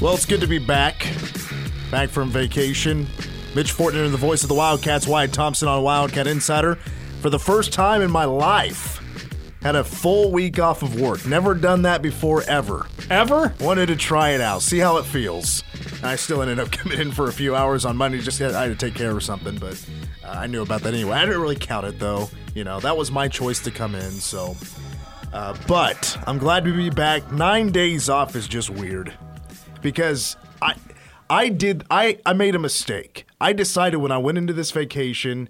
Well, it's good to be back. Back from vacation. Mitch Fortner, and the voice of the Wildcats, Wyatt Thompson on Wildcat Insider. For the first time in my life, had a full week off of work. Never done that before, ever. Ever? Wanted to try it out, see how it feels. I still ended up coming in for a few hours on Monday. Just had, I had to take care of something, but uh, I knew about that anyway. I didn't really count it though. You know, that was my choice to come in. So, uh, but I'm glad to be back. Nine days off is just weird because I, I did, I, I made a mistake. I decided when I went into this vacation,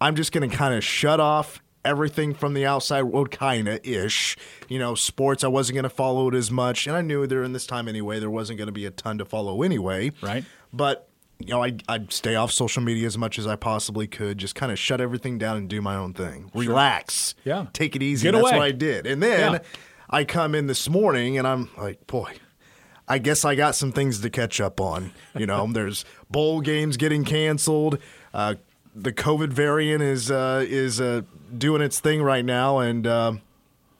I'm just going to kind of shut off everything from the outside world, kind of ish. You know, sports, I wasn't going to follow it as much. And I knew during this time anyway, there wasn't going to be a ton to follow anyway. Right. But, you know, I, I'd stay off social media as much as I possibly could, just kind of shut everything down and do my own thing. Relax. Yeah. Take it easy. Get That's away. what I did. And then Yeah. I come in this morning and I'm like, boy, I guess I got some things to catch up on. You know, there's bowl games getting canceled. Uh, the COVID variant is uh, is uh, doing its thing right now, and uh,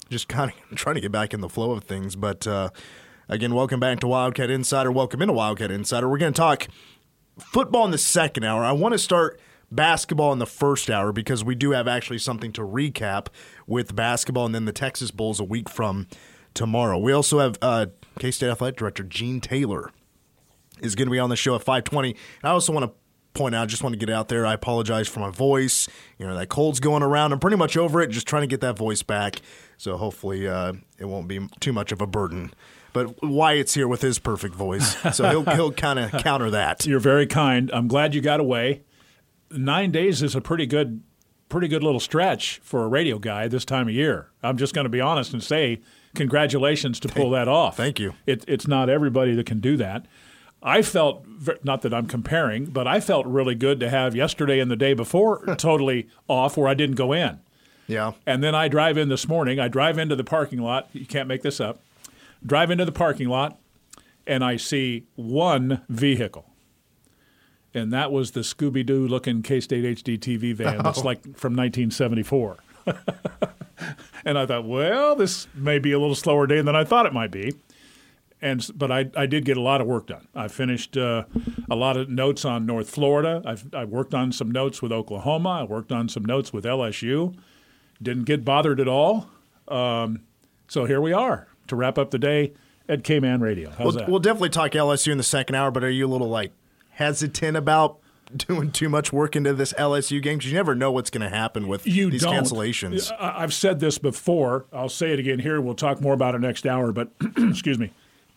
just kind of trying to get back in the flow of things. But uh, again, welcome back to Wildcat Insider. Welcome into Wildcat Insider. We're going to talk football in the second hour. I want to start basketball in the first hour because we do have actually something to recap with basketball and then the Texas Bowls a week from tomorrow. We also have uh, K State Athletic Director Gene Taylor is going to be on the show at 520. And I also want to point out, I just want to get out there, I apologize for my voice. You know, that cold's going around. I'm pretty much over it, just trying to get that voice back. So hopefully uh, it won't be too much of a burden. But Wyatt's here with his perfect voice, so he'll, he'll kind of counter that. You're very kind. I'm glad you got away. Nine days is a pretty good, pretty good little stretch for a radio guy this time of year. I'm just going to be honest and say congratulations to pull that off. thank you. It, it's not everybody that can do that. I felt not that I'm comparing, but I felt really good to have yesterday and the day before totally off where I didn't go in. Yeah. And then I drive in this morning. I drive into the parking lot. You can't make this up. Drive into the parking lot, and I see one vehicle. And that was the Scooby Doo looking K State HD TV van that's oh. like from 1974. and I thought, well, this may be a little slower day than I thought it might be. And but I, I did get a lot of work done. I finished uh, a lot of notes on North Florida. I've I worked on some notes with Oklahoma. I worked on some notes with LSU. Didn't get bothered at all. Um, so here we are to wrap up the day at K Man Radio. How's We'll, that? we'll definitely talk LSU in the second hour, but are you a little like hesitant about doing too much work into this LSU game? Because you never know what's going to happen with you these don't. cancellations. I've said this before. I'll say it again here. We'll talk more about it next hour. But excuse me.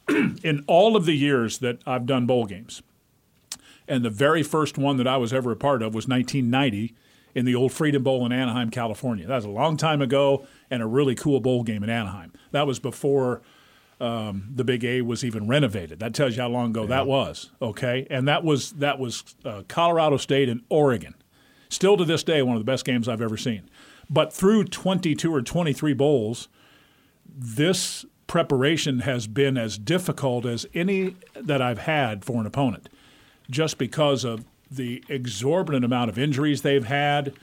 In all of the years that I've done bowl games, and the very first one that I was ever a part of was 1990 in the old Freedom Bowl in Anaheim, California. That was a long time ago and a really cool bowl game in Anaheim. That was before um, the Big A was even renovated. That tells you how long ago that was. Okay, and that was that was uh, Colorado State and Oregon. Still to this day, one of the best games I've ever seen. But through 22 or 23 bowls, this preparation has been as difficult as any that I've had for an opponent, just because of the exorbitant amount of injuries they've had,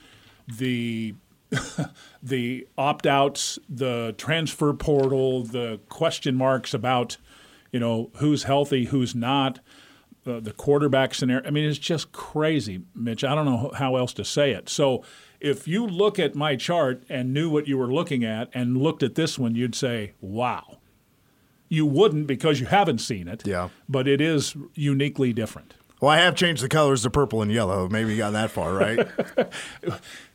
the the opt outs, the transfer portal, the question marks about, you know, who's healthy, who's not, uh, the quarterback scenario. I mean, it's just crazy, Mitch. I don't know how else to say it. So if you look at my chart and knew what you were looking at and looked at this one, you'd say, wow. You wouldn't because you haven't seen it. Yeah. But it is uniquely different. Well, I have changed the colors to purple and yellow. Maybe you got that far, right?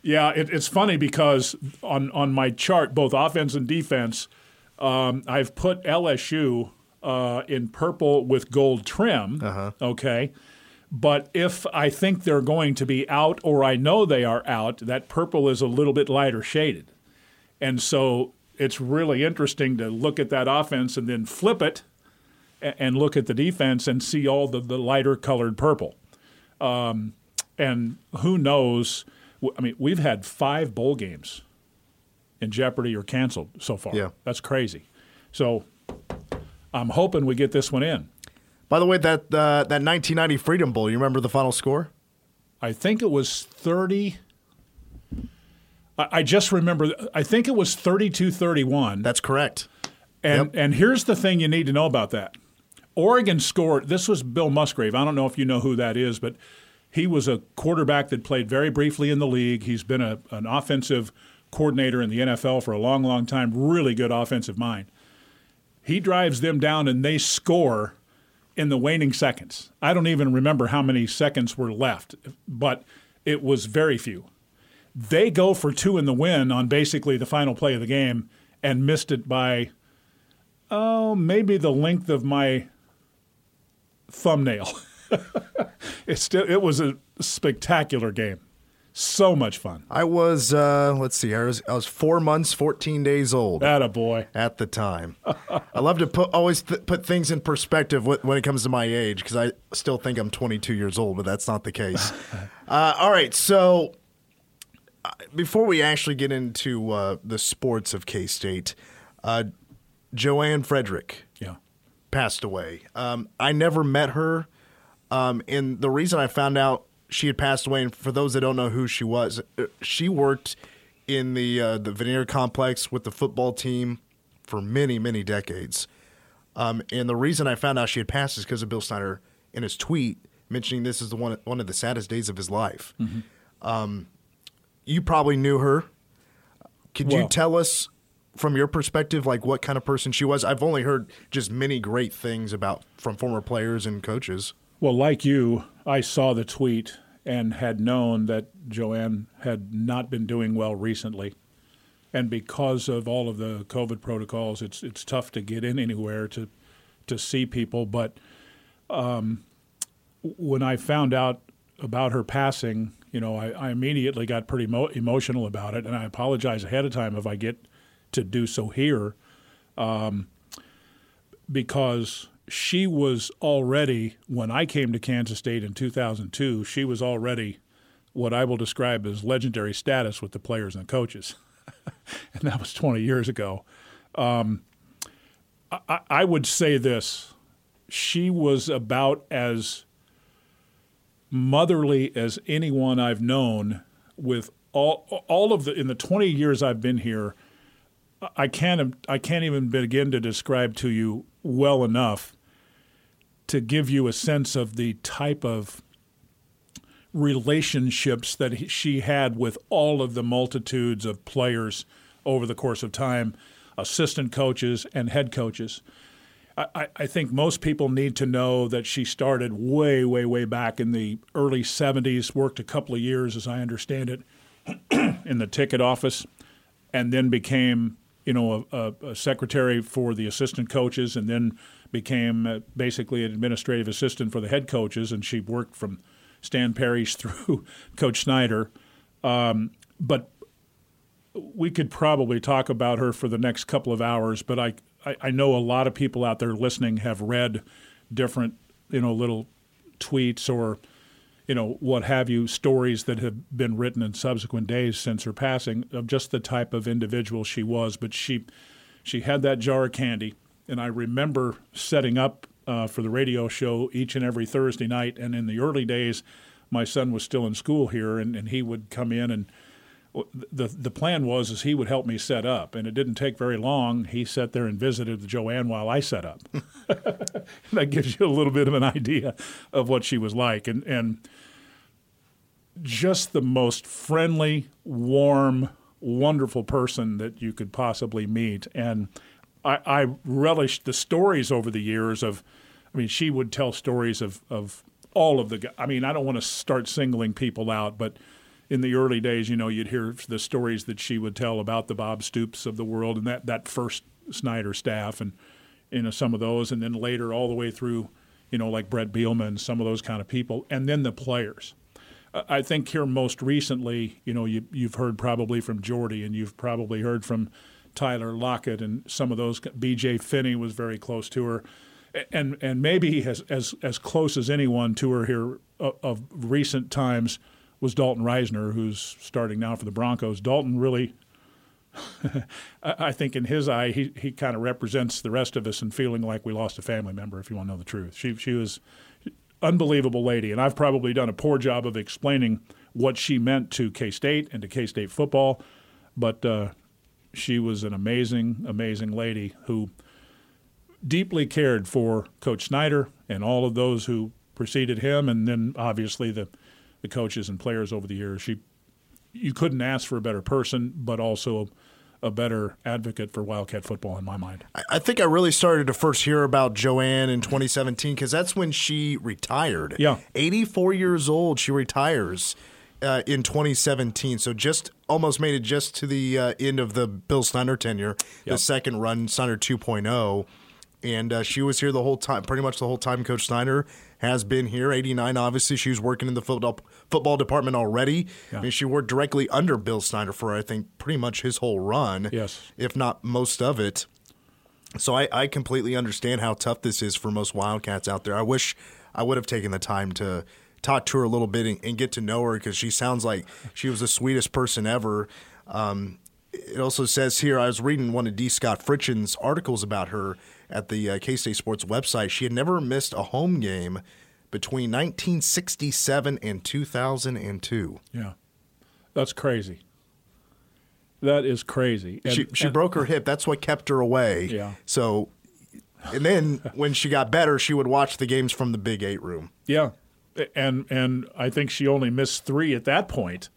Yeah, it, it's funny because on on my chart, both offense and defense, um, I've put LSU uh, in purple with gold trim. Okay, but if I think they're going to be out, or I know they are out, that purple is a little bit lighter shaded, and so it's really interesting to look at that offense and then flip it and look at the defense and see all the, the lighter colored purple. Um, and who knows? I mean, we've had five bowl games in jeopardy or canceled so far. Yeah. That's crazy. So I'm hoping we get this one in. By the way, that uh, that 1990 Freedom Bowl, you remember the final score? I think it was 30. I I just remember, I think it was 32 31. That's correct. And Yep. and here's the thing you need to know about that. Oregon scored. This was Bill Musgrave. I don't know if you know who that is, but he was a quarterback that played very briefly in the league. He's been a, an offensive coordinator in the NFL for a long, long time. Really good offensive mind. He drives them down and they score in the waning seconds. I don't even remember how many seconds were left, but it was very few. They go for two in the win on basically the final play of the game and missed it by, oh, maybe the length of my thumbnail. it still it was a spectacular game. So much fun. I was uh, let's see, I was I was four months, fourteen days old. At a boy at the time. I love to put always th- put things in perspective when it comes to my age because I still think I'm 22 years old, but that's not the case. uh, all right, so uh, before we actually get into uh, the sports of K State, uh, Joanne Friederich, passed away. Um, I never met her. Um, and the reason I found out she had passed away, and for those that don't know who she was, uh, she worked in the uh, the Vanier complex with the football team for many many decades. Um, and the reason I found out she had passed is because of Bill Snyder in his tweet mentioning this is the one one of the saddest days of his life. Mm-hmm. Um, you probably knew her. Could well, you tell us from your perspective, like what kind of person she was? I've only heard just many great things about from former players and coaches. Well, like you, I saw the tweet and had known that Joanne had not been doing well recently. And because of all of the COVID protocols, it's it's tough to get in anywhere to to see people. But um, when I found out about her passing, you know, I, I immediately got pretty mo- emotional about it, and I apologize ahead of time if I get to do so here, um, because she was already, when I came to Kansas State in 2002, she was already what I will describe as legendary status with the players and the coaches. and that was 20 years ago. Um, I, I would say this she was about as motherly as anyone I've known with all all of the in the 20 years I've been here I can't I can't even begin to describe to you well enough to give you a sense of the type of relationships that she had with all of the multitudes of players over the course of time, assistant coaches and head coaches. I, I, think most people need to know that she started way, way, way back in the early 70s, worked a couple of years, as I understand it, in the ticket office, and then became you know, a, a, secretary for the assistant coaches, and then became uh, basically an administrative assistant for the head coaches. And she worked from Stan Parrish through Coach Snyder. Um, but we could probably talk about her for the next couple of hours. But I, I, I know a lot of people out there listening have read different, you know, little tweets or you know, what have you, stories that have been written in subsequent days since her passing of just the type of individual she was. But she, she had that jar of candy, and I remember setting up uh, for the radio show each and every Thursday night. And in the early days, my son was still in school here, and, and he would come in and the the plan was is he would help me set up, and it didn't take very long. He sat there and visited Joanne while I set up. that gives you a little bit of an idea of what she was like, and and just the most friendly, warm, wonderful person that you could possibly meet. And I, I relished the stories over the years of, I mean, she would tell stories of of all of the. I mean, I don't want to start singling people out, but in the early days, you know, you'd hear the stories that she would tell about the Bob Stoops of the world and that, that first Snyder staff and, you know, some of those. And then later all the way through, you know, like Bret Bielema, some of those kind of people. And then the players. I think here most recently, you know, you, you've heard probably from Jordy and you've probably heard from Tyler Lockett and some of those. B.J. Finney was very close to her, and and maybe as as as close as anyone to her here of, of recent times was Dalton Risner, who's starting now for the Broncos. Dalton really, I think in his eye, he, he kind of represents the rest of us in feeling like we lost a family member, if you want to know the truth. She, she was unbelievable lady, and I've probably done a poor job of explaining what she meant to K State and to K State football, but uh, she was an amazing, amazing lady who deeply cared for Coach Snyder and all of those who preceded him, and then obviously the the coaches and players over the years. She, you couldn't ask for a better person, but also a better advocate for Wildcat football in my mind. I think I really started to first hear about Joanne in 2017 because that's when she retired. Yeah. 84 years old, she retires uh, in 2017. So just almost made it just to the uh, end of the Bill Snyder tenure, Yep. the second run, Snyder 2.0. And uh, she was here the whole time, pretty much the whole time Coach Snyder has been here. 89, obviously, she was working in the football, football department already. Yeah. I mean, she worked directly under Bill Snyder for, I think, pretty much his whole run, Yes. if not most of it. So I, I completely understand how tough this is for most Wildcats out there. I wish I would have taken the time to talk to her a little bit and, and get to know her because she sounds like she was the sweetest person ever. Um, it also says here I was reading one of D. Scott Fritchen's articles about her at the uh, K State Sports website. She had never missed a home game between 1967 and 2002. Yeah, that's crazy. That is crazy. And- she she and- broke her hip. That's what kept her away. Yeah. So, and then when she got better, she would watch the games from the Big Eight room. Yeah, and and I think she only missed three at that point.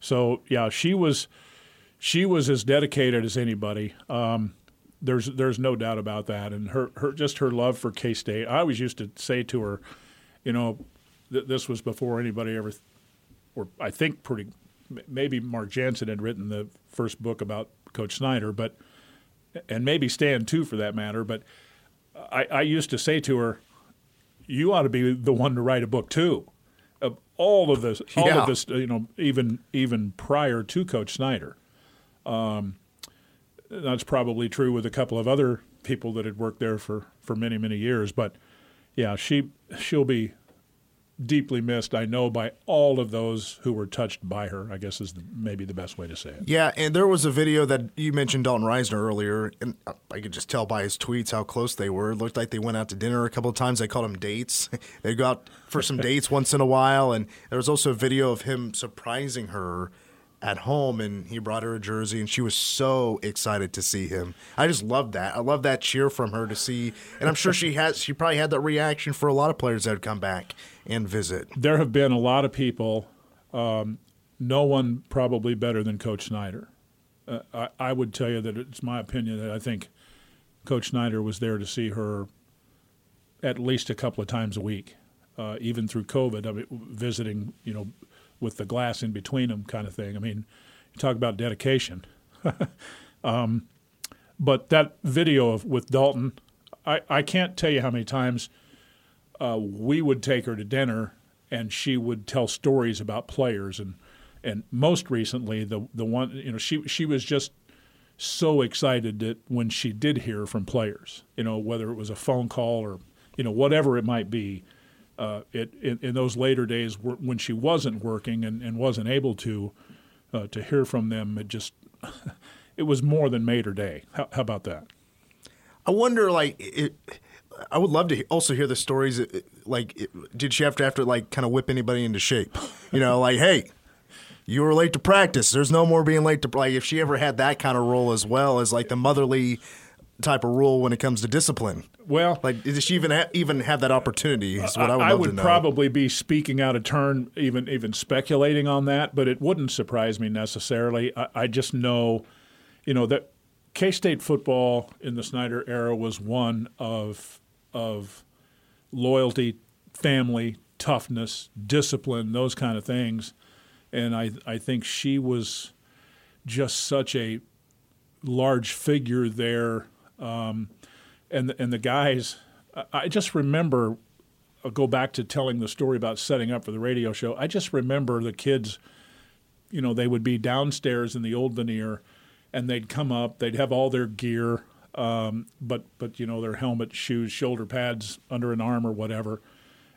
So yeah, she was she was as dedicated as anybody. Um, there's there's no doubt about that, and her her just her love for K State. I always used to say to her, you know, th- this was before anybody ever, or I think pretty maybe Mark Janssen had written the first book about Coach Snyder, but and maybe Stan too for that matter. But I, I used to say to her, you ought to be the one to write a book too. Of all of this, all Yeah. of this, you know, even even prior to Coach Snyder. Um, that's probably true with a couple of other people that had worked there for, for many many years. But yeah, she she'll be deeply missed. I know by all of those who were touched by her. I guess is the, maybe the best way to say it. Yeah, and there was a video that you mentioned Dalton Risner earlier, and I could just tell by his tweets how close they were. It looked like they went out to dinner a couple of times. They called them dates. They'd go out for some dates once in a while, and there was also a video of him surprising her at home, and he brought her a jersey, and she was so excited to see him. I just loved that. I love that cheer from her to see, and I'm sure she has. She probably had that reaction for a lot of players that would come back and visit. there have been a lot of people, um, no one probably better than Coach Snyder. Uh, I, I would tell you that it's my opinion that I think Coach Snyder was there to see her at least a couple of times a week, uh, even through COVID. I mean, visiting, you know, with the glass in between them, kind of thing. I mean, you talk about dedication. um, but that video of with Dalton, I, I can't tell you how many times uh, we would take her to dinner and she would tell stories about players and and most recently the the one you know she she was just so excited that when she did hear from players you know whether it was a phone call or you know whatever it might be uh, it in, in those later days when she wasn't working and, and wasn't able to uh, to hear from them it just it was more than made her day how, how about that I wonder, like, it, I would love to also hear the stories. Like, it, did she have to to like kind of whip anybody into shape? You know, like, hey, you were late to practice. There's no more being late to like. If she ever had that kind of role as well as like the motherly type of rule when it comes to discipline, well like, did she even ha- even have that opportunity? Is what I would love would probably be speaking out of turn, even even speculating on that, but it wouldn't surprise me necessarily. I, I just know, you know, that K State football in the Snyder era was one of of loyalty, family, toughness, discipline, those kind of things, and I I think she was just such a large figure there, um, and and the guys. I- just remember I'll go back to telling the story about setting up for the radio show. I just remember the kids, you know, they would be downstairs in the old Vanier, and they'd come up. They'd have all their gear, um, but but you know their helmet, shoes, shoulder pads under an arm or whatever,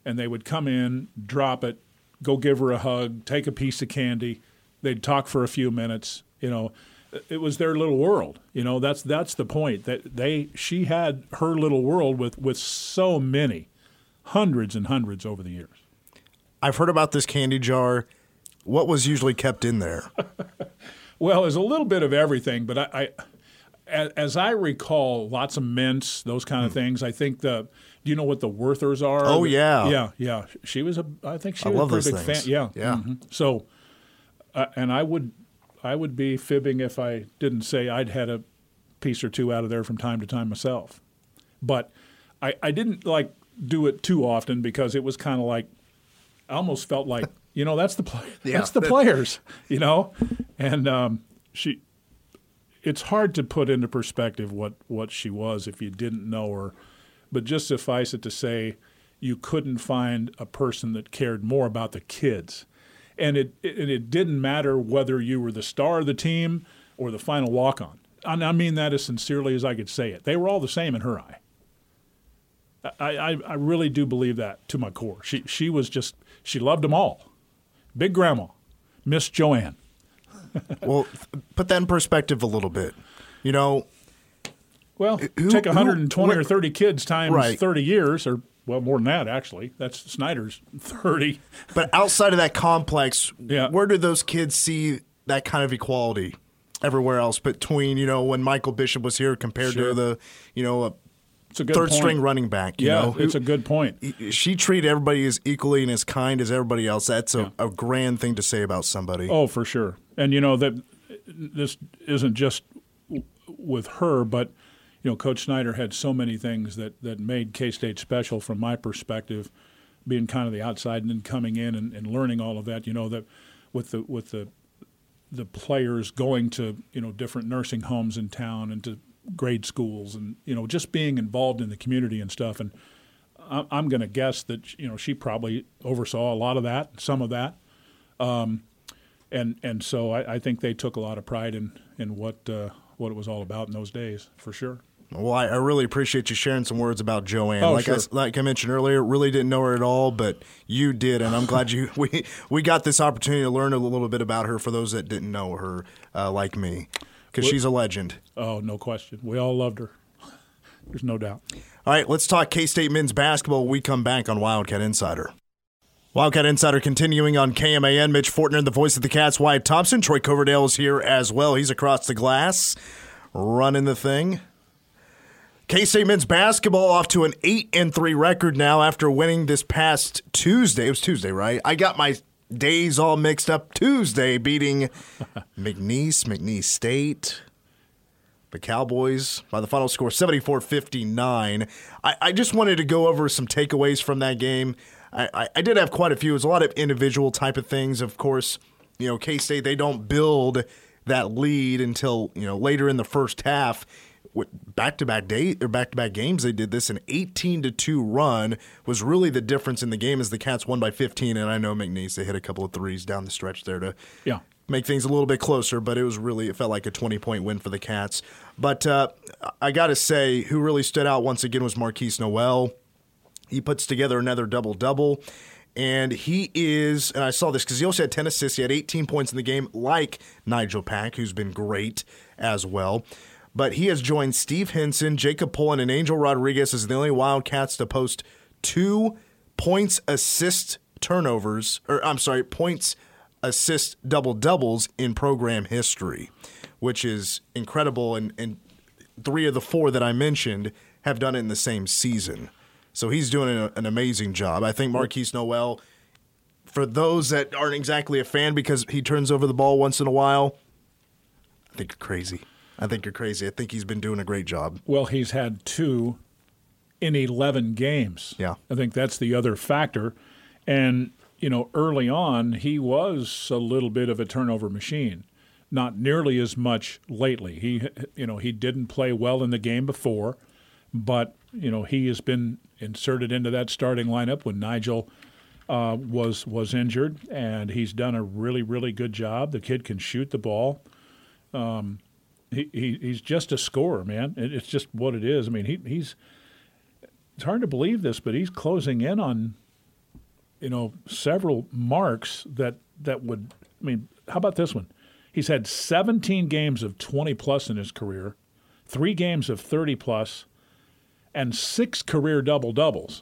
and they would come in, drop it, go give her a hug, take a piece of candy. They'd talk for a few minutes. You know, it was their little world. You know, that's that's the point. That they she had her little world with with so many hundreds and hundreds over the years. I've heard about this candy jar. What was usually kept in there? Well, there's a little bit of everything, but I, I as, I recall, lots of mints, those kind of things. I think the. Do you know what the Werthers are? Oh, yeah. yeah, yeah. She was a. I think she I was a big things. fan. Yeah, Yeah. mhm. So, uh, and I would, I would be fibbing if I didn't say I'd had a piece or two out of there from time to time myself. But I, I didn't like do it too often because it was kind of like I almost felt like you know that's the play, Yeah. that's the players you know and um, she it's hard to put into perspective what what she was if you didn't know her but just suffice it to say you couldn't find a person that cared more about the kids and it it, it didn't matter whether you were the star of the team or the final walk on and I mean that as sincerely as I could say it they were all the same in her eye I, I, I really do believe that to my core. She she was just she loved them all. Big grandma, Miss Joanne. well, put that in perspective a little bit. You know, Well, who- take who- 120 where- or 30 kids times Right. 30 years, or well more than that actually. That's Snyder's 30. but outside of that complex, Yeah. where do those kids see that kind of equality everywhere else between, you know, when Michael Bishop was here compared Sure. to the, you know, a It's a good third point. string running back, you Yeah, know? it's a good point. she treated everybody as equally and as kind as everybody else. That's a, a grand thing to say about somebody. Oh, for sure. And you know that this isn't just with her, but you know, Coach Snyder had so many things that that made K State special from my perspective, being kind of the outside and then coming in and, and learning all of that. You know that with the with the the players going to you know different nursing homes in town and to grade schools and you know just being involved in the community and stuff and I- I'm going to guess that you know she probably oversaw a lot of that, some of that, um, and and so I, I think they took a lot of pride in in what uh, what it was all about in those days for sure. Well, I, I really appreciate you sharing some words about Joanne. Oh, like I sure. s like I mentioned earlier, really didn't know her at all, but you did, and I'm glad you we we got this opportunity to learn a little bit about her for those that didn't know her, uh, like me, because she's a legend. Oh, no question. We all loved her. There's no doubt. All right, let's talk K State men's basketball. when We come back on Wildcat Insider. Wildcat Insider continuing on KMAN. Mitch Fortner, the voice of the Cats. Wyatt Thompson. Troy Coverdale's here as well. He's across the glass, running the thing. K State men's basketball off to an eight and three record now after winning this past Tuesday. It was Tuesday, right? I got my days all mixed up. Tuesday beating McNeese, McNeese State. The Cowboys by the final score 74 59. I, I just wanted to go over some takeaways from that game. I, I, I did have quite a few. It was a lot of individual type of things. Of course, you know, K State, they don't build that lead until, you know, later in the first half. Back to back day or back to back games, they did this. An 18 to 2 run was really the difference in the game as the Cats won by 15. And I know McNeese, they hit a couple of threes down the stretch there to Yeah. make things a little bit closer, but it was really, it felt like a 20 point win for the Cats. But uh, I got to say, who really stood out once again was Markquis Nowell. He puts together another double double. And he is, and I saw this because he also had 10 assists. He had 18 points in the game, like Nigel Pack, who's been great as well. But he has joined Steve Henson, Jacob Pullen, and Angel Rodriguez as the only Wildcats to post two points, assist, turnovers, or I'm sorry, points, assist, double doubles in program history, which is incredible. And, and three of the four that I mentioned have done it in the same season. So he's doing an, an amazing job. I think Markquis Nowell, for those that aren't exactly a fan because he turns over the ball once in a while, I think you're crazy. I think you're crazy. I think he's been doing a great job. Well, he's had two in 11 games. Yeah. I think that's the other factor. And, you know, early on, he was a little bit of a turnover machine. Not nearly as much lately. He, you know, he didn't play well in the game before, but, you know, he has been inserted into that starting lineup when Nigel uh, was was injured, and he's done a really, really good job. The kid can shoot the ball he, he he's just a scorer, man. It, it's just what it is. I mean, he he's it's hard to believe this, but he's closing in on you know several marks that that would. I mean, how about this one? He's had 17 games of 20 plus in his career, three games of 30 plus, and six career double doubles.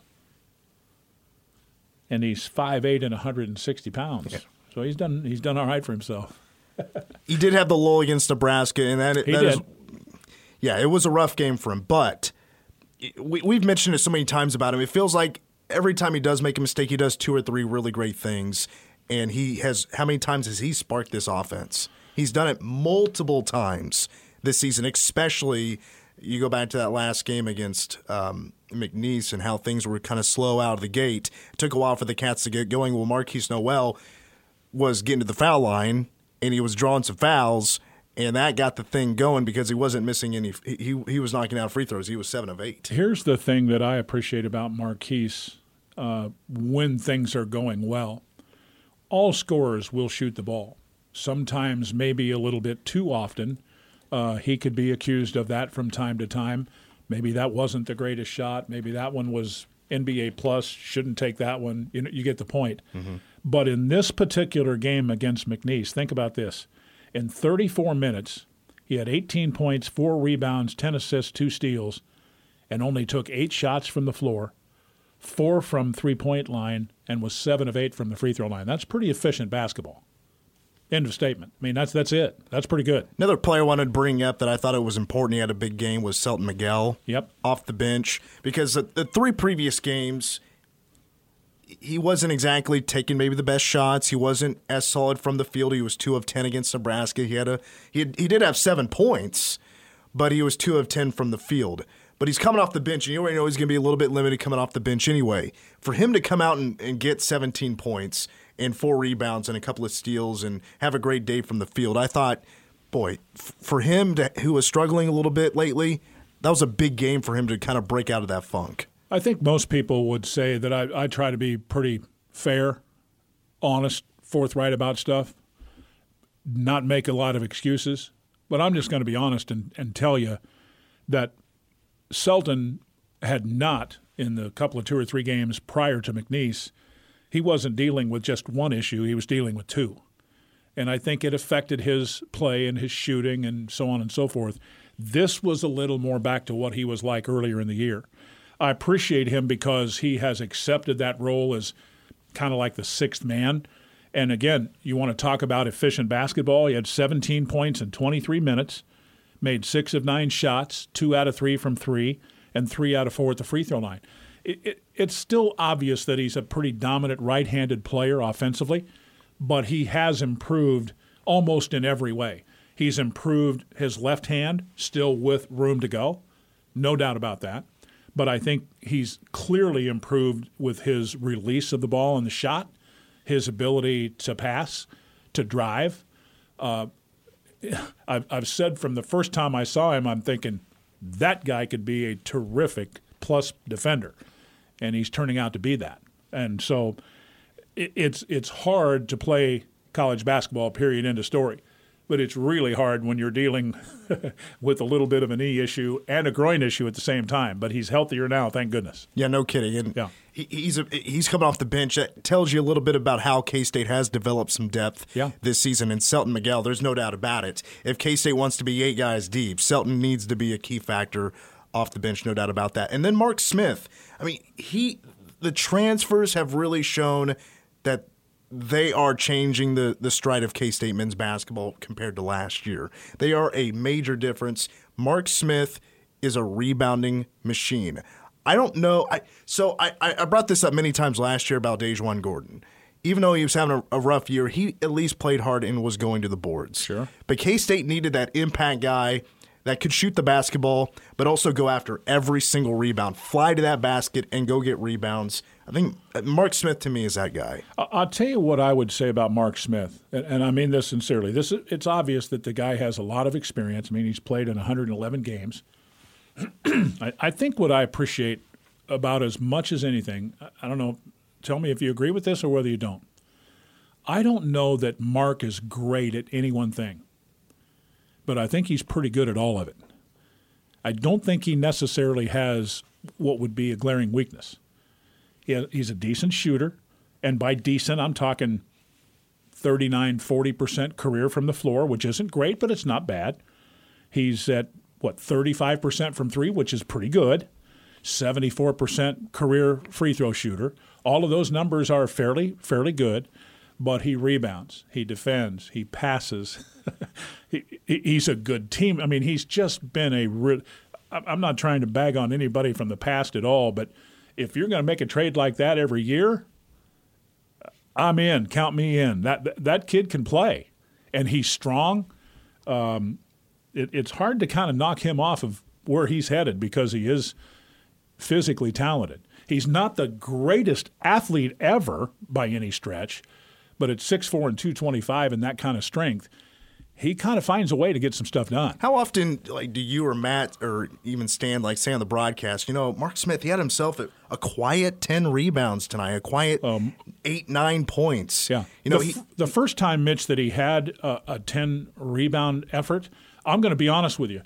And he's 5'8 and 160 pounds. So he's done he's done all right for himself. He did have the lull against Nebraska, and that, He that is- did. Yeah, it was a rough game for him, but we, we've mentioned it so many times about him. It feels like every time he does make a mistake, he does two or three really great things. And he has, how many times has he sparked this offense? He's done it multiple times this season, especially you go back to that last game against um, McNeese and how things were kind of slow out of the gate. It took a while for the Cats to get going. Well, Markquis Nowell was getting to the foul line and he was drawing some fouls, and that got the thing going because he wasn't missing any. He he was knocking out free throws. He was seven of eight. Here's the thing that I appreciate about Markquis uh, when things are going well. All scorers will shoot the ball. Sometimes, maybe a little bit too often. Uh, he could be accused of that from time to time. Maybe that wasn't the greatest shot. Maybe that one was NBA plus. Shouldn't take that one. You know, you get the point. Mm-hmm. But in this particular game against McNeese, think about this. In 34 minutes, he had 18 points, four rebounds, 10 assists, two steals, and only took eight shots from the floor, four from three point line, and was seven of eight from the free throw line. That's pretty efficient basketball. End of statement. I mean, that's that's it. That's pretty good. Another player I wanted to bring up that I thought it was important he had a big game was Selton Miguel. Yep. Off the bench because the, the three previous games he wasn't exactly taking maybe the best shots. He wasn't as solid from the field. He was two of ten against Nebraska. He had a he had, he did have seven points, but he was two of ten from the field. But he's coming off the bench, and you already know he's going to be a little bit limited coming off the bench anyway. For him to come out and, and get 17 points and four rebounds and a couple of steals and have a great day from the field, I thought, boy, f- for him to, who was struggling a little bit lately, that was a big game for him to kind of break out of that funk. I think most people would say that I, I try to be pretty fair, honest, forthright about stuff, not make a lot of excuses. But I'm just going to be honest and, and tell you that Selton had not, in the couple of two or three games prior to McNeese, he wasn't dealing with just one issue, he was dealing with two. And I think it affected his play and his shooting and so on and so forth. This was a little more back to what he was like earlier in the year. I appreciate him because he has accepted that role as kind of like the sixth man. And again, you want to talk about efficient basketball. He had 17 points in 23 minutes, made six of nine shots, two out of three from three, and three out of four at the free throw line. It, it, it's still obvious that he's a pretty dominant right handed player offensively, but he has improved almost in every way. He's improved his left hand, still with room to go, no doubt about that but I think he's clearly improved with his release of the ball and the shot, his ability to pass, to drive. Uh, I've, I've said from the first time I saw him, I'm thinking that guy could be a terrific plus defender, and he's turning out to be that. And so it, it's it's hard to play college basketball. Period. End of story but it's really hard when you're dealing with a little bit of a knee issue and a groin issue at the same time. But he's healthier now, thank goodness. Yeah, no kidding. And yeah. He, he's a, he's coming off the bench. That tells you a little bit about how K State has developed some depth yeah. this season. And Selton Miguel, there's no doubt about it. If K State wants to be eight guys deep, Selton needs to be a key factor off the bench, no doubt about that. And then Mark Smith. I mean, he the transfers have really shown that they are changing the, the stride of K State men's basketball compared to last year. They are a major difference. Mark Smith is a rebounding machine. I don't know. I so I, I brought this up many times last year about DaJuan Gordon. Even though he was having a, a rough year, he at least played hard and was going to the boards. Sure. But K State needed that impact guy that could shoot the basketball, but also go after every single rebound, fly to that basket and go get rebounds. I think uh, Mark Smith to me is that guy. I'll tell you what I would say about Mark Smith, and I mean this sincerely. This it's obvious that the guy has a lot of experience. I mean, he's played in 111 games. I, I think what I appreciate about as much as anything, I don't know. Tell me if you agree with this or whether you don't. I don't know that Mark is great at any one thing but I think he's pretty good at all of it. I don't think he necessarily has what would be a glaring weakness. He he's a decent shooter, and by decent, I'm talking 39, 40% career from the floor, which isn't great, but it's not bad. He's at, what, 35% from three, which is pretty good. 74% career free throw shooter. All of those numbers are fairly fairly good. but he rebounds, he defends, he passes. he, he's a good team. I mean, he's just been a real. I'm not trying to bag on anybody from the past at all, but if you're going to make a trade like that every year, I'm in. Count me in. That that kid can play, and he's strong. Um, it, it's hard to kind of knock him off of where he's headed because he is physically talented. He's not the greatest athlete ever by any stretch, but at 6'4 and 225 and that kind of strength, he kind of finds a way to get some stuff done. How often, like, do you or Matt or even Stan, like, say on the broadcast, you know, Mark Smith, he had himself a, a quiet ten rebounds tonight, a quiet um, eight nine points. Yeah, you know, the, he, the first time Mitch that he had a, a ten rebound effort, I'm going to be honest with you.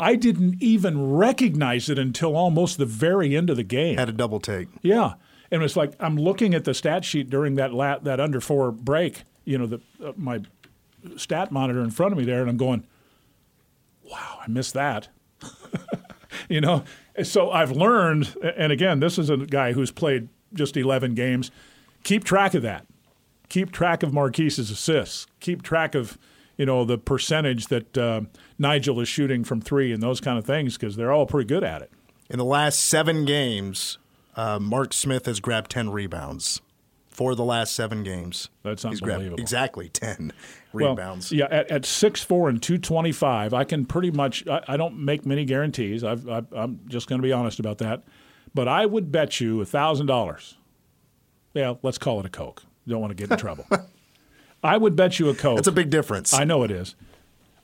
I didn't even recognize it until almost the very end of the game. Had a double take. Yeah, and it's like I'm looking at the stat sheet during that lat, that under four break. You know, the uh, my stat monitor in front of me there, and I'm going, wow, I missed that. you know, so I've learned, and again, this is a guy who's played just 11 games. Keep track of that. Keep track of Markquis's assists. Keep track of, you know, the percentage that uh, Nigel is shooting from three and those kind of things because they're all pretty good at it. In the last seven games, uh, Mark Smith has grabbed 10 rebounds for the last seven games. That's unbelievable. exactly 10 rebounds. Well, yeah, at, at 6'4 and 225, I can pretty much, I, I don't make many guarantees. i am just going to be honest about that. But I would bet you $1,000. Yeah, let's call it a Coke. Don't want to get in trouble. I would bet you a Coke. That's a big difference. I know it is.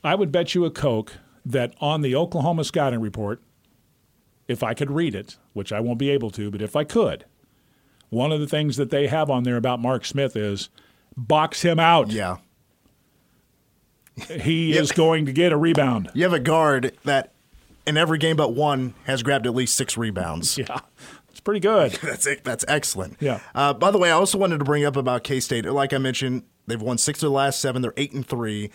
I would bet you a Coke that on the Oklahoma scouting report, if I could read it, which I won't be able to, but if I could, one of the things that they have on there about Mark Smith is box him out. Yeah. He is going to get a rebound. You have a guard that in every game but one has grabbed at least six rebounds. Yeah. It's pretty good. that's that's excellent. Yeah. Uh, by the way, I also wanted to bring up about K State. Like I mentioned, they've won six of the last seven. They're eight and three.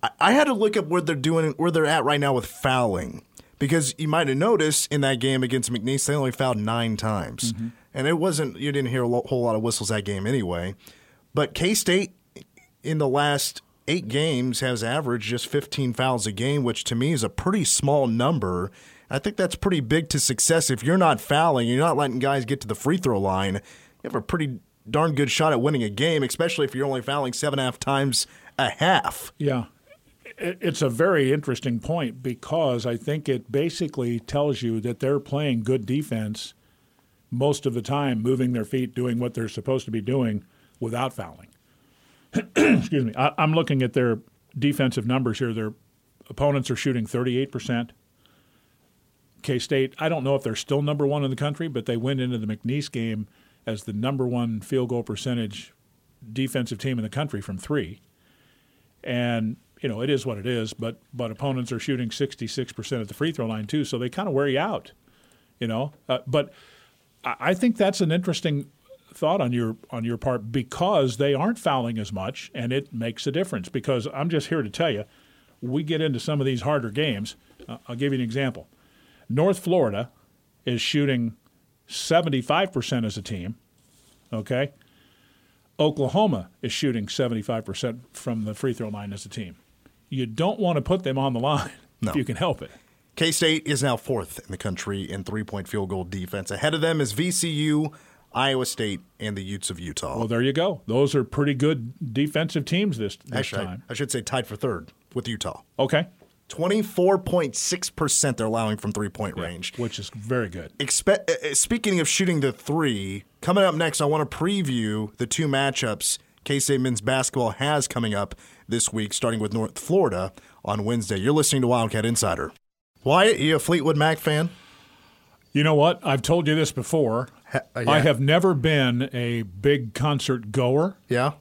I, I had to look up where they're doing, where they're at right now with fouling, because you might have noticed in that game against McNeese, they only fouled nine times. Mm-hmm and it wasn't you didn't hear a whole lot of whistles that game anyway. But K State in the last eight games has averaged just 15 fouls a game, which to me is a pretty small number. I think that's pretty big to success. If you're not fouling, you're not letting guys get to the free throw line. You have a pretty darn good shot at winning a game, especially if you're only fouling seven and a half times a half. Yeah. It's a very interesting point because I think it basically tells you that they're playing good defense most of the time moving their feet, doing what they're supposed to be doing without fouling. Excuse me. I, am looking at their defensive numbers here. Their opponents are shooting 38%. K State, I don't know if they're still number one in the country, but they went into the McNeese game as the number one field goal percentage defensive team in the country from three. And, you know, it is what it is, but, but opponents are shooting 66% at the free throw line, too, so they kind of wear you out, you know. Uh, but – I think that's an interesting thought on your on your part because they aren't fouling as much, and it makes a difference. Because I'm just here to tell you, we get into some of these harder games. Uh, I'll give you an example. North Florida is shooting 75% as a team. Okay. Oklahoma is shooting 75% from the free throw line as a team. You don't want to put them on the line no. if you can help it. K State is now fourth in the country in three point field goal defense. Ahead of them is VCU, Iowa State, and the Utes of Utah. Well, there you go. Those are pretty good defensive teams this, this Actually, time. I, I should say tied for third with Utah. Okay. 24.6% they're allowing from three point yeah, range, which is very good. Expe- uh, uh, speaking of shooting the three, coming up next, I want to preview the two matchups K State men's basketball has coming up this week, starting with North Florida on Wednesday. You're listening to Wildcat Insider. Wyatt, you a Fleetwood Mac fan? You know what? I've told you this before. Ha, uh, yeah. I have never been a big concert goer. Yeah.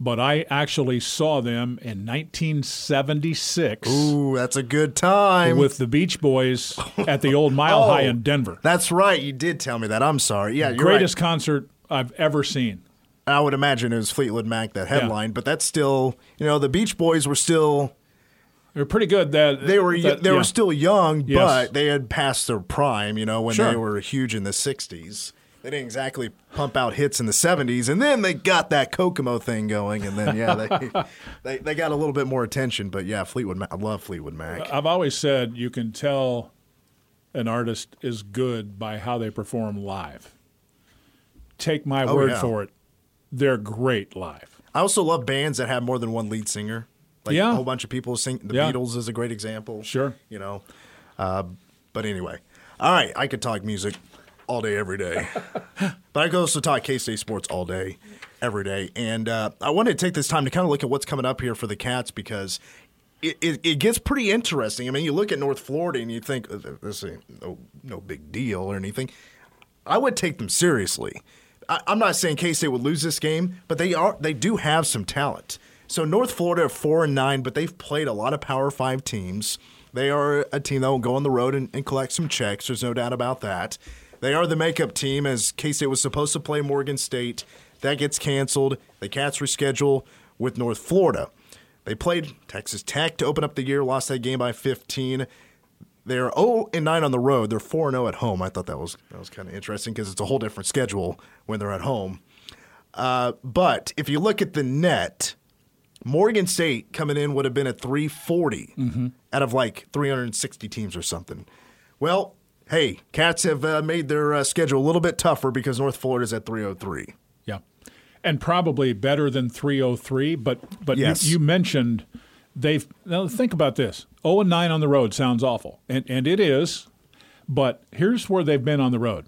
But I actually saw them in 1976. Ooh, that's a good time. With the Beach Boys at the old Mile oh, High in Denver. That's right. You did tell me that. I'm sorry. Yeah, Greatest right. concert I've ever seen. I would imagine it was Fleetwood Mac that headline, yeah. but that's still, you know, the Beach Boys were still they're pretty good. That they were that, they yeah. were still young, yes. but they had passed their prime. You know when sure. they were huge in the '60s. they didn't exactly pump out hits in the 70s and then they got that kokomo thing going and then yeah they, they, they got a little bit more attention but yeah fleetwood mac i love fleetwood mac I've always said you can tell an artist is good by how they perform live. Take my Oh, word yeah. for it. They're great live. i also love bands that have more than one lead singer like Yeah. a whole bunch of people sing the Yeah. beatles is a great example Sure. you know? Uh, but anyway. All right i could talk music all day every day. But i could also talk k-state sports all day every day. And uh, i wanted to take this time to kind of look at what's coming up here for the cats because it, it, it gets pretty interesting. I mean you look at north florida and you think uh, this ain't no, no big deal or anything. I would take them seriously. I, i'm not saying k-state would lose this game but they are they do have some talent so North Florida are four and nine, but they've played a lot of Power Five teams. They are a team that will go on the road and, and collect some checks. There's no doubt about that. They are the makeup team, as K State was supposed to play Morgan State. That gets canceled. The Cats reschedule with North Florida. They played Texas Tech to open up the year, lost that game by 15. They're 0 and 9 on the road. They're 4 and 0 at home. I thought that was that was kind of interesting because it's a whole different schedule when they're at home. Uh, but if you look at the net, Morgan State coming in would have been at 340 out of like 360 teams or something. Well, hey, Cats have uh, made their uh, schedule a little bit tougher because North Florida's at 303. Yeah. And probably better than 303, but but Yes. you, you mentioned they've now think about this. 0 and 9 on the road sounds awful. And and it is, but here's where they've been on the road.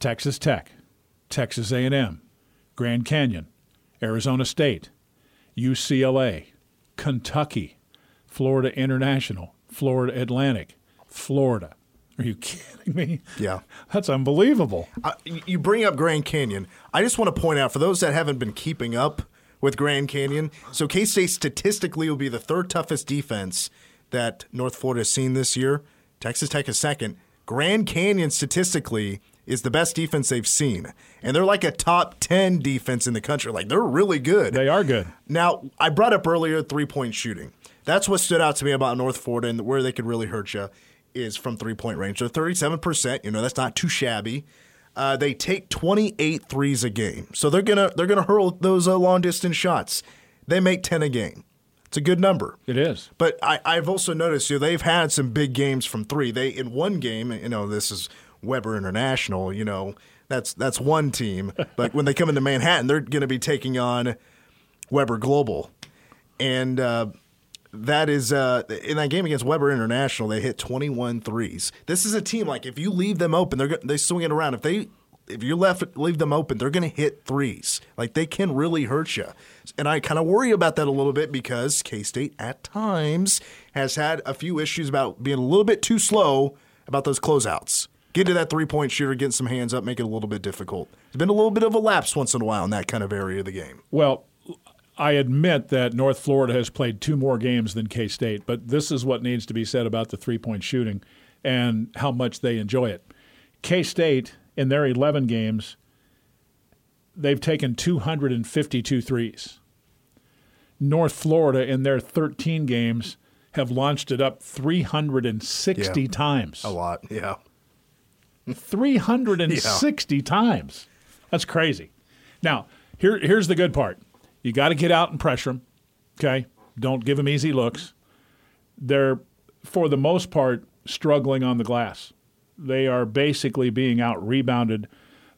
Texas Tech, Texas A&M, Grand Canyon, Arizona State, UCLA, Kentucky, Florida International, Florida Atlantic, Florida. Are you kidding me? Yeah. That's unbelievable. Uh, you bring up Grand Canyon. I just want to point out for those that haven't been keeping up with Grand Canyon, so K State statistically will be the third toughest defense that North Florida has seen this year. Texas Tech is second. Grand Canyon statistically is the best defense they've seen, and they're like a top ten defense in the country. Like they're really good. They are good. Now, I brought up earlier three point shooting. That's what stood out to me about North Florida and where they could really hurt you is from three point range. They're 37%. You know, that's not too shabby. Uh, they take 28 threes a game. So they're going to they're gonna hurl those uh, long distance shots. They make 10 a game. It's a good number. It is. But I, I've also noticed you know, they've had some big games from three. They in one game, you know, this is Webber International. You know, that's that's one team. But when they come into Manhattan, they're going to be taking on Weber Global, and uh, that is uh, in that game against Webber International. They hit 21 threes. This is a team like if you leave them open, they're they swing it around. If they if you left leave them open, they're going to hit threes. Like they can really hurt you. And I kind of worry about that a little bit because K State at times has had a few issues about being a little bit too slow about those closeouts. Get to that three point shooter, get some hands up, make it a little bit difficult. There's been a little bit of a lapse once in a while in that kind of area of the game. Well, I admit that North Florida has played two more games than K State, but this is what needs to be said about the three point shooting and how much they enjoy it. K State, in their 11 games, they've taken 252 threes. North Florida, in their 13 games, have launched it up 360 Yeah. times. A lot, yeah. 360 times. That's crazy. Now, here, here's the good part. You got to get out and pressure them. Okay, don't give them easy looks. They're, for the most part, struggling on the glass. They are basically being out rebounded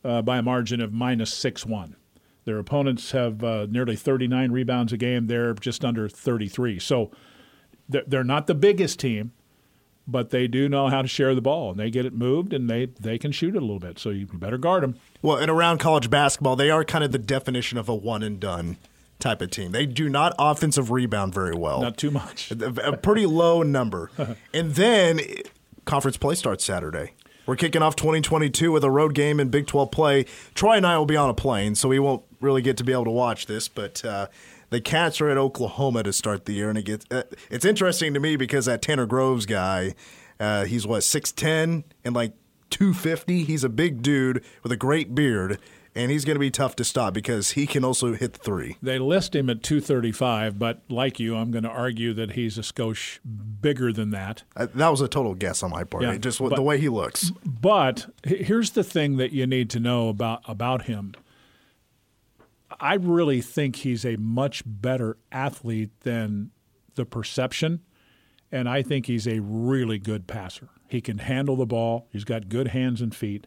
uh, by a margin of minus six one. Their opponents have uh, nearly 39 rebounds a game. They're just under 33. So they're not the biggest team, but they do know how to share the ball and they get it moved and they, they can shoot it a little bit. So you better guard them. Well, and around college basketball, they are kind of the definition of a one and done type of team. They do not offensive rebound very well. Not too much. a, a pretty low number. and then eh, conference play starts Saturday. We're kicking off 2022 with a road game in Big 12 play. Troy and I will be on a plane, so we won't really get to be able to watch this, but uh, the Cats are at Oklahoma to start the year, and it gets uh, it's interesting to me because that Tanner Groves guy, uh, he's what 6'10 and like 250. He's a big dude with a great beard, and he's going to be tough to stop because he can also hit three. They list him at 235, but like you, I'm going to argue that he's a skosh bigger than that. Uh, that was a total guess on my part. Yeah, just but- the way he looks. But here's the thing that you need to know about about him. I really think he's a much better athlete than the perception, and I think he's a really good passer. He can handle the ball. He's got good hands and feet.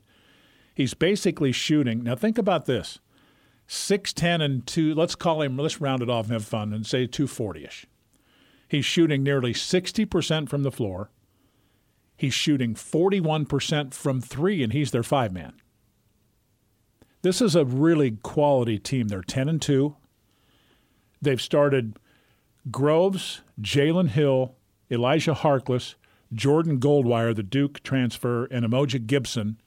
He's basically shooting. Now think about this: six ten and two. Let's call him. Let's round it off and have fun and say two forty ish. He's shooting nearly sixty percent from the floor. He's shooting 41% from three, and he's their five man. This is a really quality team. They're 10 and 2. They've started Groves, Jalen Hill, Elijah Harkless, Jordan Goldwire, the Duke transfer, and Umoja Gibson,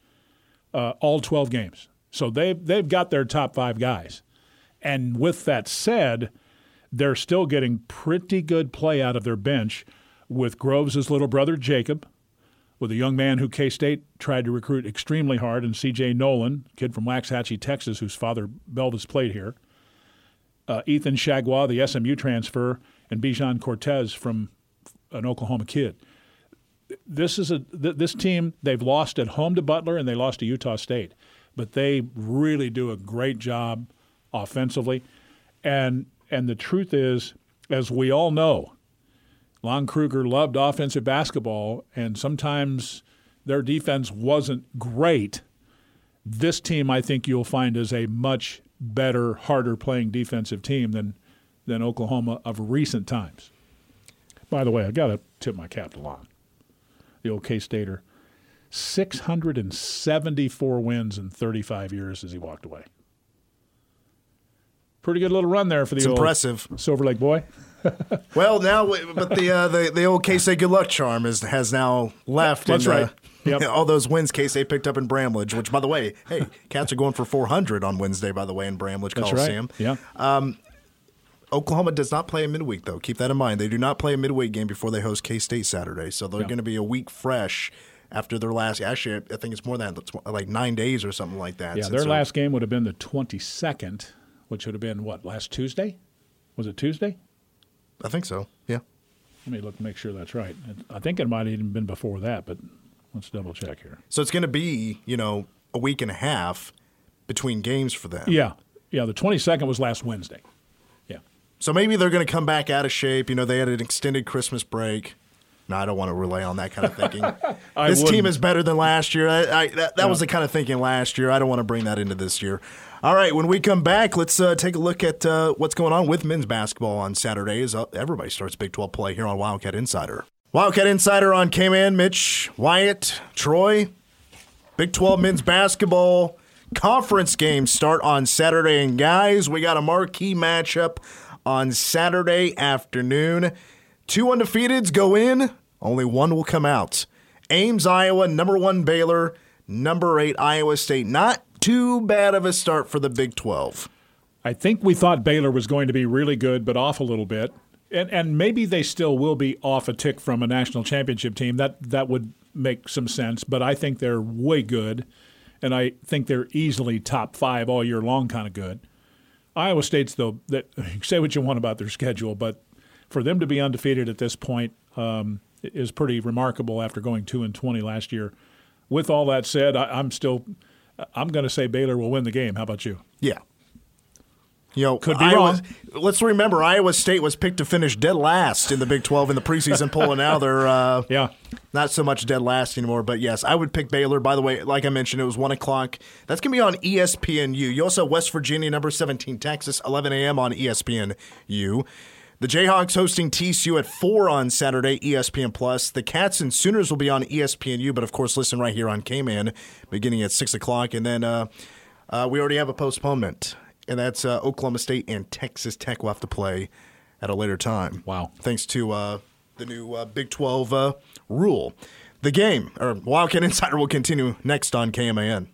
uh, all 12 games. So they've, they've got their top five guys. And with that said, they're still getting pretty good play out of their bench with Groves' little brother, Jacob, with a young man who K State tried to recruit extremely hard, and C.J. Noland, kid from Waxahachie, Texas, whose father Belvis played here. Uh, Ethan Chargois, the SMU transfer, and Bijan Cortes from an Oklahoma kid. This is a th- this team. They've lost at home to Butler and they lost to Utah State, but they really do a great job offensively. And and the truth is, as we all know, Lon Kruger loved offensive basketball, and sometimes their defense wasn't great. This team, I think, you'll find is a much better, harder playing defensive team than than Oklahoma of recent times. By the way, I got to tip my cap to Lon, the old K Stater. 674 wins in 35 years as he walked away. Pretty good little run there for the It's old impressive. Silver Lake boy. Well, now, but the uh, the the old K State good luck charm is has now left. That's and, right. Uh, Yep. All those wins K State picked up in Bramlage, which, by the way, hey, Cats are going for 400 on Wednesday. By the way, in Bramlage That's Coliseum. right. Yeah. Oklahoma does not play a midweek though. Keep that in mind. They do not play a midweek game before they host K State Saturday, so they're Yeah. going to be a week fresh after their last. Actually, I think it's more than like nine days or something like that. Yeah, their they're- last game would have been the 22nd, which would have been what, last Tuesday? Was it Tuesday? I think so. Yeah. Let me look make sure that's right. I think it might have even been before that, but let's double check here. So it's going to be you know a week and a half between games for them. Yeah. Yeah, the 22nd was last Wednesday. Yeah. So maybe they're going to come back out of shape. You know, they had an extended Christmas break. No, I don't want to relay on that kind of thinking. This team wouldn't. is better than last year. I, I, that that was the kind of thinking last year. I don't want to bring that into this year. All right, when we come back, let's uh, take a look at uh, what's going on with men's basketball on Saturday as uh, everybody starts Big 12 play here on Wildcat Insider. Wildcat Insider on K-Man, Mitch, Wyatt, Troy. Big 12 men's basketball conference games start on Saturday. And guys, we got a marquee matchup on Saturday afternoon. Two undefeateds go in, only one will come out. Ames, Iowa, number one Baylor, number eight Iowa State. Not too bad of a start for the Big 12. I think we thought Baylor was going to be really good, but off a little bit. And, and maybe they still will be off a tick from a national championship team. That that would make some sense. But I think they're way good, and I think they're easily top five all year long, kind of good. Iowa State's though that say what you want about their schedule, but for them to be undefeated at this point um, is pretty remarkable after going two and twenty last year. With all that said, I, I'm still I'm going to say Baylor will win the game. How about you? Yeah. You know, Could be Iowa, wrong. Let's remember Iowa State was picked to finish dead last in the Big 12 in the preseason poll, and now they're uh, Yeah. not so much dead last anymore. But yes, I would pick Baylor. By the way, like I mentioned, it was 1 o'clock. That's going to be on ESPNU. You also have West Virginia, number 17, Texas, 11 a.m. on ESPNU. The Jayhawks hosting TCU at 4 on Saturday, ESPN Plus. The Cats and Sooners will be on ESPNU, but of course, listen right here on K Man beginning at 6 o'clock. And then uh, uh, we already have a postponement, and that's uh, Oklahoma State and Texas Tech will have to play at a later time. Wow. Thanks to uh, the new uh, Big 12 uh, rule. The game, or Wildcat Insider, will continue next on KMAN.